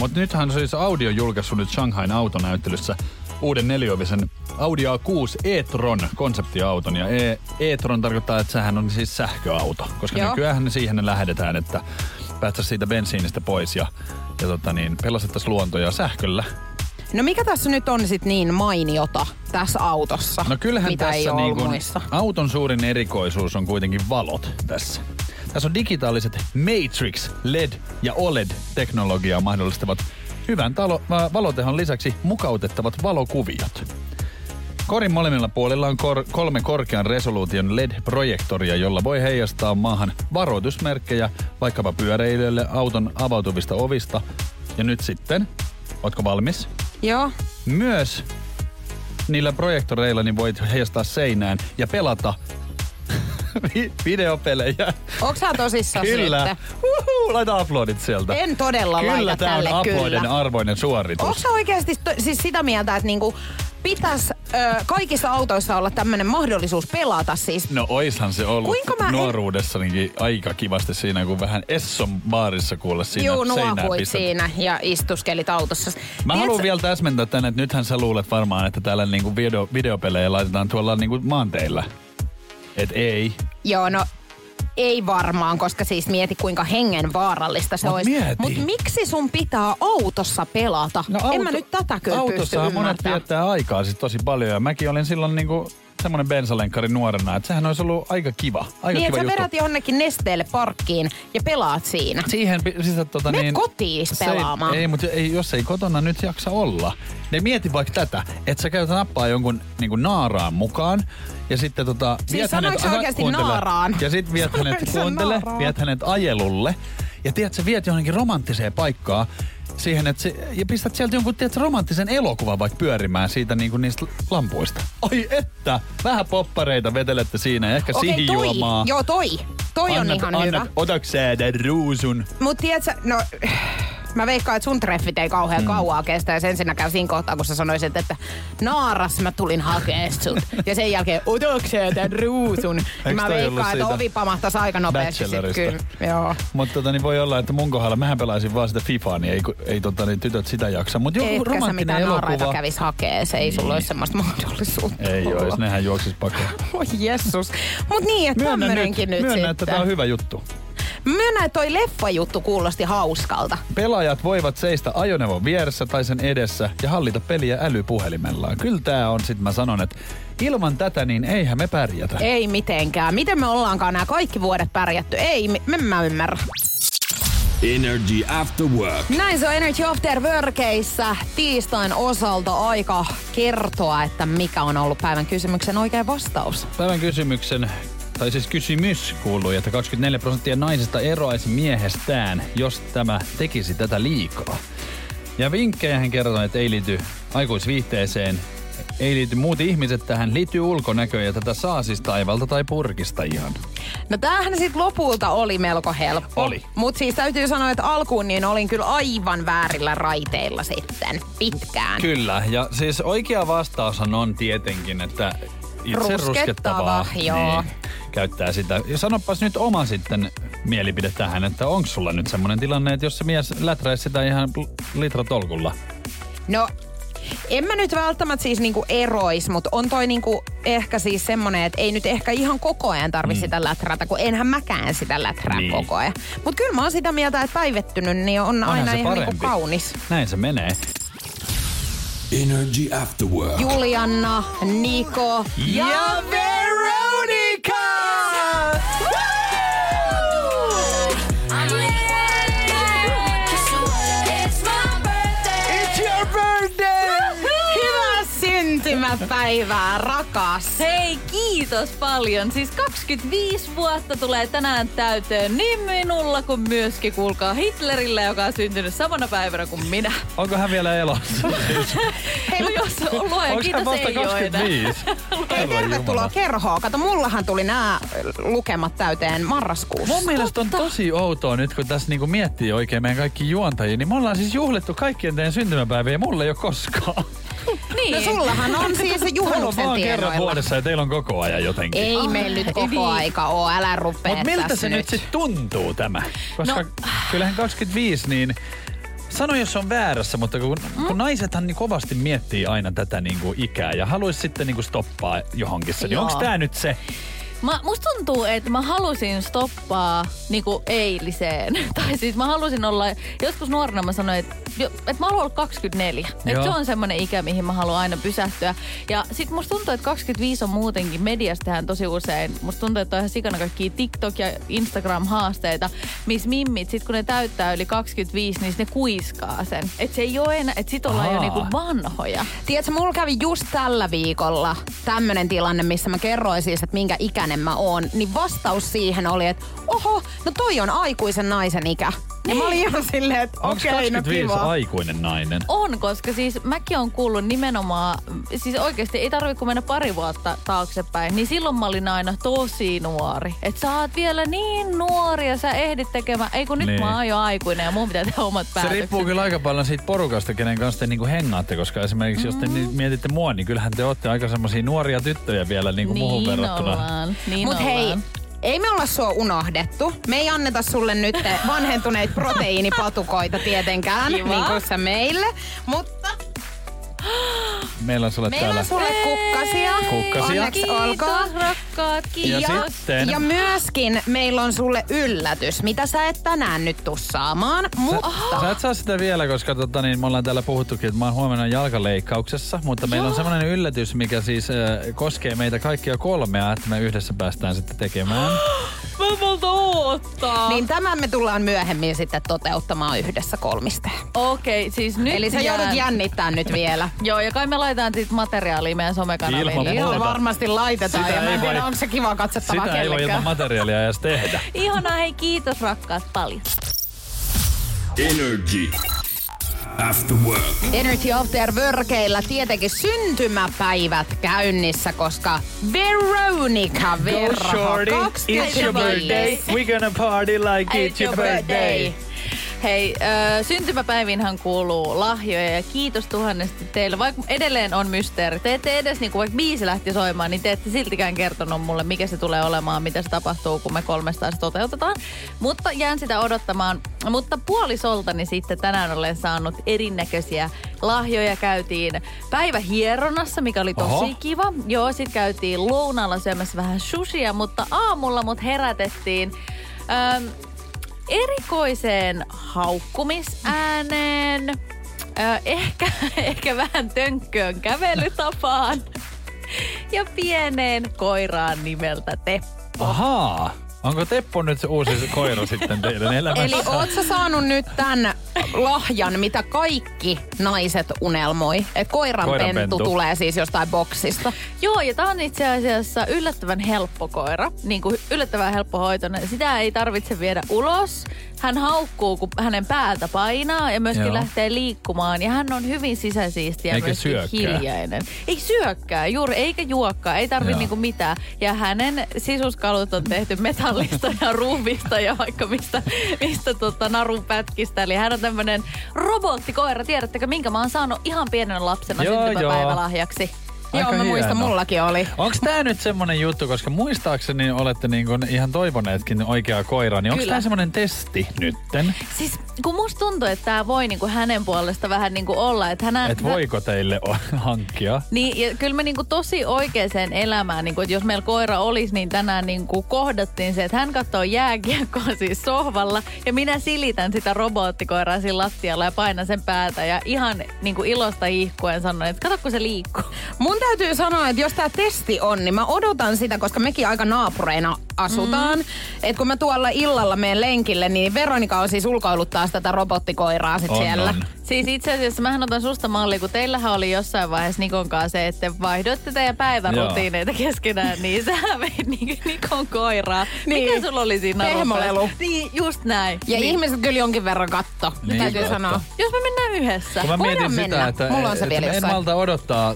Mutta nythän on siis Audi on julkaissut nyt Shanghain autonäyttelyssä uuden neliovisen Audi A6 e-tron konseptiauton. Ja e- e-tron tarkoittaa, että sehän on siis sähköauto. Koska Joo. nykyään siihen ne lähdetään, että päästäisiin siitä bensiinistä pois ja, ja tota niin, pelastettaisiin luontoja sähköllä. No mikä tässä nyt on sit niin mainiota tässä autossa, No kyllähän mitä tässä ei niin kun, muissa? auton suurin erikoisuus on kuitenkin valot tässä. Tässä on digitaaliset Matrix, LED ja OLED-teknologiaa mahdollistavat hyvän talo, va- valotehon lisäksi mukautettavat valokuviot. Korin molemmilla puolilla on kor- kolme korkean resoluution LED-projektoria, jolla voi heijastaa maahan varoitusmerkkejä vaikkapa pyöräilijöille auton avautuvista ovista. Ja nyt sitten, ootko valmis? Joo. Myös niillä projektoreilla niin voit heijastaa seinään ja pelata vi- videopelejä. Onks sä tosissaan Kyllä. sitten? Uhu, laita uploadit sieltä. En todella Kyllä laita tää on tälle uploadin kyllä. arvoinen suoritus. Onko sä oikeasti to, siis sitä mieltä, että niinku pitäisi kaikissa autoissa olla tämmöinen mahdollisuus pelata siis? No oishan se ollut Kuinka mä en- nuoruudessanikin aika kivasti siinä, kun vähän Esson baarissa kuulla siinä Juu, nuokuit siinä ja istuskelit autossa. Mä Tiedätkö- haluan vielä täsmentää tänne, että nythän sä luulet varmaan, että täällä niinku video, videopelejä laitetaan tuolla niinku maanteilla. Et ei. Joo, no ei varmaan, koska siis mieti kuinka hengen vaarallista se Mut olisi. Mutta miksi sun pitää autossa pelata? No en mä nyt tätä kyllä Autossahan monet viettää aikaa siis tosi paljon ja mäkin olin silloin niinku semmonen bensalenkari nuorena, että sehän olisi ollut aika kiva. Aika Niin, kiva että sä vedät jonnekin nesteelle parkkiin ja pelaat siinä. Siihen, siis, tota, Mene niin, kotiin pelaamaan. Ei, ei mutta ei, jos ei kotona nyt jaksa olla. Ne mieti vaikka tätä, että sä käytät nappaa jonkun niin kuin naaraan mukaan ja sitten tota... Siis sanoiko sä aha, oikeasti kuuntele. naaraan? Ja sitten viet hänet, kuuntele, viet hänet ajelulle. Ja tiedät, sä viet johonkin romanttiseen paikkaan siihen, että se, ja pistät sieltä jonkun tiedät, romanttisen elokuvan vaikka pyörimään siitä niin kuin niistä lampuista. Ai että, vähän poppareita vetelette siinä ja ehkä toi. sihijuomaa. Joo, toi. Toi on Annat- ihan annat, hyvä. Sä tän ruusun? Mut tiedätkö, no mä veikkaan, että sun treffit ei kauhean mm. kauaa kestä. Ja ensinnäkään siinä kohtaa, kun sä sanoisit, että naaras mä tulin hakee sut. Ja sen jälkeen, otakseen tän ruusun. Niin mä veikkaan, että ovi pamahtaisi aika nopeasti. sit Bachelorista? Kyllä, joo. Mutta tota, niin voi olla, että mun kohdalla mähän pelaisin vaan sitä Fifaa, niin ei, ei tota, niin tytöt sitä jaksa. Mutta joku Etkä sä romanttinen mitään elokuva. kävis hakee. Se ei sulla olisi semmoista mahdollisuutta. Ei olla. ois, nehän juoksis pakoon. *laughs* Oi jessus. Mut niin, että Myönnä nyt, nyt, myönnä, sitten. että tää on hyvä juttu. Myönnä, että toi leffajuttu kuulosti hauskalta. Pelaajat voivat seistä ajoneuvon vieressä tai sen edessä ja hallita peliä älypuhelimellaan. Kyllä tää on, sit mä sanon, että ilman tätä niin eihän me pärjätä. Ei mitenkään. Miten me ollaankaan nämä kaikki vuodet pärjätty? Ei, en mä ymmärrä. Energy After Work. Näin se on Energy After Workissa tiistain osalta aika kertoa, että mikä on ollut päivän kysymyksen oikea vastaus. Päivän kysymyksen, tai siis kysymys kuului, että 24 prosenttia naisista eroaisi miehestään, jos tämä tekisi tätä liikaa. Ja vinkkejä hän kertoi, että ei liity aikuisviihteeseen, ei liity muut ihmiset tähän, liittyy ulkonäköön ja tätä saa siis taivalta tai purkista ihan. No tämähän sitten lopulta oli melko helppo. Oli. Mutta siis täytyy sanoa, että alkuun niin olin kyllä aivan väärillä raiteilla sitten pitkään. Kyllä, ja siis oikea vastaushan on tietenkin, että itse Ruskettava, ruskettavaa joo. Niin, käyttää sitä. Ja sanopas nyt oma sitten mielipide tähän, että onko sulla nyt semmoinen tilanne, että jos se mies läträisi sitä ihan litratolkulla? No En mä nyt välttämättä siis niinku erois, mutta on toi niinku ehkä siis semmonen, että ei nyt ehkä ihan koko ajan tarvi mm. sitä läträtä, kun enhän mäkään sitä läträä Niin. koko ajan. Mutta kyllä mä oon sitä mieltä, että päivettynyt niin on Onhan aina ihan niinku kaunis. Näin se menee. Energy After Work. Julianna, Niko ja Veronica! Syntymäpäivää, rakas! Hei, kiitos paljon. Siis 25 vuotta tulee tänään täyteen niin minulla kuin myöskin, kuulkaa, Hitlerillä, joka on syntynyt samana päivänä kuin minä. Onko hän vielä elossa? *laughs* Hei, No jos on luoja, hän kiitos vasta ei ole enää. 25? *laughs* Hei, tervetuloa Jumala. kerhoon. Kato, mullahan tuli nämä lukemat täyteen marraskuussa. Mun mielestä on tosi outoa nyt, kun tässä niinku miettii oikein meidän kaikki juontajia, niin me ollaan siis juhlittu kaikkien teidän syntymäpäiviä ja mulla ei ole koskaan. Niin. No sullahan on siis Mulla on juhannuksen vaan kerran vuodessa ja teillä on koko ajan jotenkin. Ei meillä nyt koko niin. aika oo, älä rupee Mutta miltä tässä se nyt sitten tuntuu tämä? Koska No. kyllähän 25 niin... Sano, jos on väärässä, mutta kun, Mm. kun naisethan niin kovasti miettii aina tätä niin kuin ikää ja haluaisi sitten niin kuin stoppaa johonkin niin onko tämä nyt se? Mä, musta tuntuu, että mä halusin stoppaa niinku eiliseen. *laughs* tai siis mä halusin olla, joskus nuorena mä sanoin, että, jo- että mä haluan olla 24. Että Joo. se on semmoinen ikä, mihin mä haluan aina pysähtyä. Ja sit musta tuntuu, että 25 on muutenkin, mediasta tehdään tosi usein. Musta tuntuu, että on ihan sikana kaikkia TikTok- ja Instagram-haasteita, missä mimmit, sit kun ne täyttää yli 25, niin ne kuiskaa sen. Että se ei ole enää, että sit ollaan jo Ahaa. niinku vanhoja. Tiedätkö, mulla kävi just tällä viikolla tämmönen tilanne, missä mä kerroin siis, että minkä ikäinen mä oon. Niin vastaus siihen oli, että oho, no toi on aikuisen naisen ikä. Ja mä olin ihan silleen, että Onko okei, no 25 kiva. aikuinen nainen? On, koska siis mäkin on kuullut nimenomaan, siis oikeasti ei tarvitse kun mennä pari vuotta taaksepäin, niin silloin mä olin aina tosi nuori. Et sä oot vielä niin nuori ja sä ehdit tekemään, ei kun nyt Niin. mä oon jo aikuinen ja mun pitää tehdä omat Se päätökset. riippuu kyllä aika paljon siitä porukasta, kenen kanssa te niinku hengaatte, koska esimerkiksi jos te Mm. mietitte mua, niin kyllähän te olette aika semmoisia nuoria tyttöjä vielä niinku muuhun niin verrattuna. ollaan, niin Mut hei, ollaan. Ei me olla sua unohdettu. Me ei anneta sulle nyt vanhentuneita proteiinipatukoita tietenkään, Kiva. niin kuin sä meille. Mutta Meillä on sulle meillä täällä on sulle kukkasia. Kukkasia. Onneksi olkoon. Kiitos rakkaat, Ja kiitos. sitten... Ja myöskin meillä on sulle yllätys, mitä sä et tänään nyt tuu saamaan. Mutta Sä et saa sitä vielä, koska tota, niin, me ollaan täällä puhuttukin, että mä oon huomenna jalkaleikkauksessa, mutta meillä on semmoinen yllätys, mikä siis äh, koskee meitä kaikkia kolmea, että me yhdessä päästään sitten tekemään. *gasps* Mä multa oottaa. niin tämän me tullaan myöhemmin sitten toteuttamaan yhdessä kolmiste. Okei, siis nyt Eli sä jään- joudut jännittää nyt vielä. Joo, ja kai me laitetaan siitä materiaalia meidän somekanaville. Ilman niin- muuta. Joo, varmasti laitetaan. Sitä ja mä en tiedä, onko se kiva katsottavaa Sitä ei voi ilman kellekään. materiaalia edes tehdä. *laughs* Ihanaa, hei kiitos rakkaat paljon. Energy After Work. Energy After Workeilla tietenkin syntymäpäivät käynnissä, koska Veronica Verho, 25. We gonna party like it's your birthday. Hei, äh, syntymäpäivinhän kuuluu lahjoja ja kiitos tuhannesti teille. Vaikka edelleen on mysteeri. Te ette edes, niin kuin vaikka biisi lähti soimaan, niin te ette siltikään kertonut mulle, mikä se tulee olemaan, mitä se tapahtuu, kun me kolmestaan se toteutetaan. Mutta jään sitä odottamaan. Mutta puolisoltani sitten tänään olen saanut erinäköisiä lahjoja. Käytiin päivähieronnassa, mikä oli tosi Oho. kiva. Joo, sitten käytiin lounaalla syömässä vähän sushia, mutta aamulla mut herätettiin. Ähm, erikoiseen haukkumisääneen, ö, ehkä, *laughs* ehkä vähän tönkköön kävelytapaan ja pieneen koiraan nimeltä Teppo. Ahaa. Onko Teppo nyt se uusi koira sitten teidän elämässä? Eli oot sä saanut nyt tämän lahjan, mitä kaikki naiset unelmoi? Että koiranpentu Koiranpentu. tulee siis jostain boksista. Joo, ja tää on itse asiassa yllättävän helppo koira. Niin kuin yllättävän helppo hoitoinen. Sitä ei tarvitse viedä ulos. Hän haukkuu, kun hänen päältä painaa ja myöskin Joo. lähtee liikkumaan. Ja hän on hyvin sisäsiisti ja Eikä myöskin syökkää. hiljainen. Ei syökkää juuri, eikä juokkaa. Ei tarvi Joo. niinku mitään. Ja hänen sisuskalut on tehty metallista ja ruuvista ja vaikka mistä, mistä tota narun pätkistä. Eli hän on tämmönen robottikoira. Tiedättekö, minkä mä oon saanut ihan pienen lapsena Joo, syntymäpäivälahjaksi? Joo, mä muistan, hieno. mullakin oli. Onko tämä nyt semmonen juttu, koska muistaakseni olette niin kun ihan toivoneetkin oikeaa koiraa, niin onko tämä semmonen testi nytten? Siis kun musta tuntuu, että tämä voi niinku hänen puolesta vähän niinku olla. Että hän, Et voiko teille o- hankkia? Niin, ja kyllä me niinku tosi oikeaan elämään, niinku, että jos meillä koira olisi, niin tänään niinku kohdattiin se, että hän katsoo jääkiekkoa siis sohvalla ja minä silitän sitä robottikoiraa siinä lattialla ja painan sen päätä ja ihan niinku ilosta ihkuen sanon, että kato kun se liikkuu. Mun täytyy sanoa, että jos tämä testi on, niin mä odotan sitä, koska mekin aika naapureina asutaan. Mm. Että kun mä tuolla illalla menen lenkille, niin Veronika on siis ulkoiluttaa tätä robottikoiraa sit On, siellä. on. Siis itse asiassa mähän otan susta malli, kun teillähän oli jossain vaiheessa Nikon kanssa se, että te vaihdoitte teidän päivärutiineita keskenään, niin sä *laughs* veit Nik- Nikon koiraa. Niin. Mikä sulla oli siinä Pehmolelu. Niin, just näin. Ja niin. ihmiset kyllä jonkin verran katto, Niin, täytyy totta. sanoa. Jos me mennään yhdessä. Kun mä Voidaan mietin mennä. sitä, että, Mulla on se että vielä en malta odottaa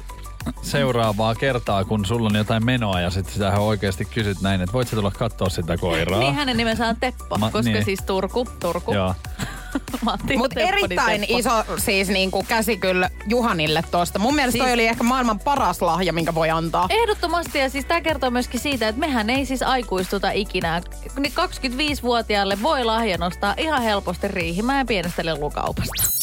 seuraavaa kertaa, kun sulla on jotain menoa ja sitten sitähän oikeasti kysyt näin, että voit sä tulla katsoa sitä koiraa? Niin hänen nimensä on Teppo, Ma- koska niin. siis Turku, Turku. Joo. *laughs* Mutta niin erittäin Teppo. iso siis niinku käsi kyllä Juhanille tosta. Mun mielestä Siis- toi oli ehkä maailman paras lahja, minkä voi antaa. Ehdottomasti ja siis tämä kertoo myöskin siitä, että mehän ei siis aikuistuta ikinä. Niin 25-vuotiaalle voi lahjan ostaa ihan helposti riihimään pienestä lelukaupasta.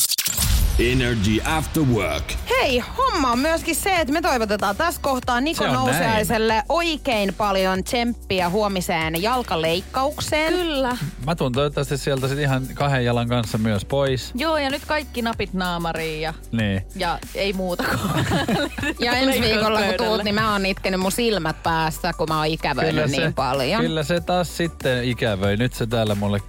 Energy After Work. Hei, homma on myöskin se, että me toivotetaan tässä kohtaa Niko Se Nousiaiselle oikein paljon tsemppiä huomiseen jalkaleikkaukseen. Kyllä. Mä tuun toivottavasti sieltä sit ihan kahden jalan kanssa myös pois. Joo, ja nyt kaikki napit naamariin ja, Niin. ja ei muuta kuin *laughs* Ja ensi viikolla kun tuut, niin mä oon itkenyt mun silmät päässä, kun mä oon ikävöinyt niin paljon. kyllä se taas sitten ikävöi. Nyt se täällä mulle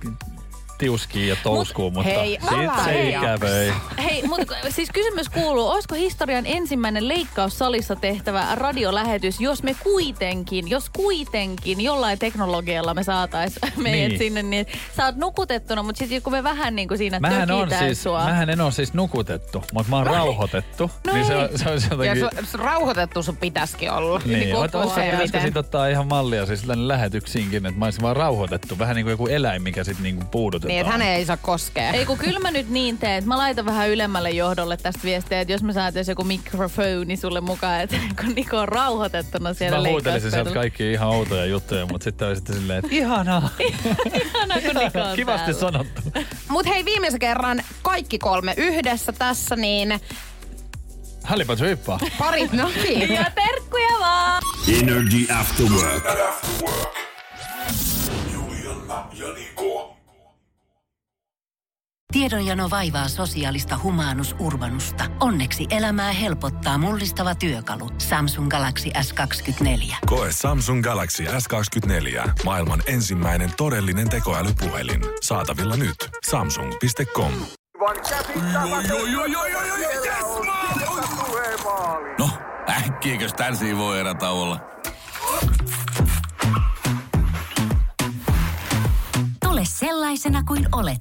tiuskii ja touskuu, mutta hei, sit se hei. ikävöi. Hei, mutta siis kysymys kuuluu, olisiko historian ensimmäinen leikkaussalissa tehtävä radiolähetys, jos me kuitenkin, jos kuitenkin jollain teknologialla me saatais *laughs* meidät Niin. niin. sinne, niin sä oot nukutettuna, mutta sitten kun me vähän niin kuin siinä Mähän, on siis, sua. mähän en ole siis nukutettu, mutta mä oon rauhoitettu. No niin se ei. on, se on Ja jotenkin... su, rauhoitettu sun pitäisikin olla. Niin, ajan. pitäisikö sit ottaa ihan mallia siis lähetyksiinkin, että mä olisin vaan rauhoitettu. Vähän niin kuin joku eläin, mikä sit niin kuin puudutetaan. Niin, että hän ei saa koskea. Ei kun kyllä mä nyt niin teen, että mä laitan vähän ylemmälle johdolle tästä viestiä, että jos me saataisiin joku mikrofoni sulle mukaan, että *laughs* kun Niko on rauhoitettuna siellä Mä huutelisin sieltä kaikki ihan outoja juttuja, mutta sitten olisitte silleen, että ihanaa. *laughs* Ihanaa, kun Niko on Kivasti täällä. sanottu. Mut hei, viimeisen kerran kaikki kolme yhdessä tässä, niin Hallipat hyppää. parit, no niin. Ja terkkuja vaan! Energy After Work. Juliana ja Niko. Tiedonjano vaivaa sosiaalista humanus urbanusta. Onneksi elämää helpottaa mullistava työkalu. Samsung Galaxy S24. Koe Samsung Galaxy S24. Maailman ensimmäinen todellinen tekoälypuhelin. Saatavilla nyt. Samsung.com. No, äkkiäkös tän voi erätauolla? Tule sellaisena kuin olet,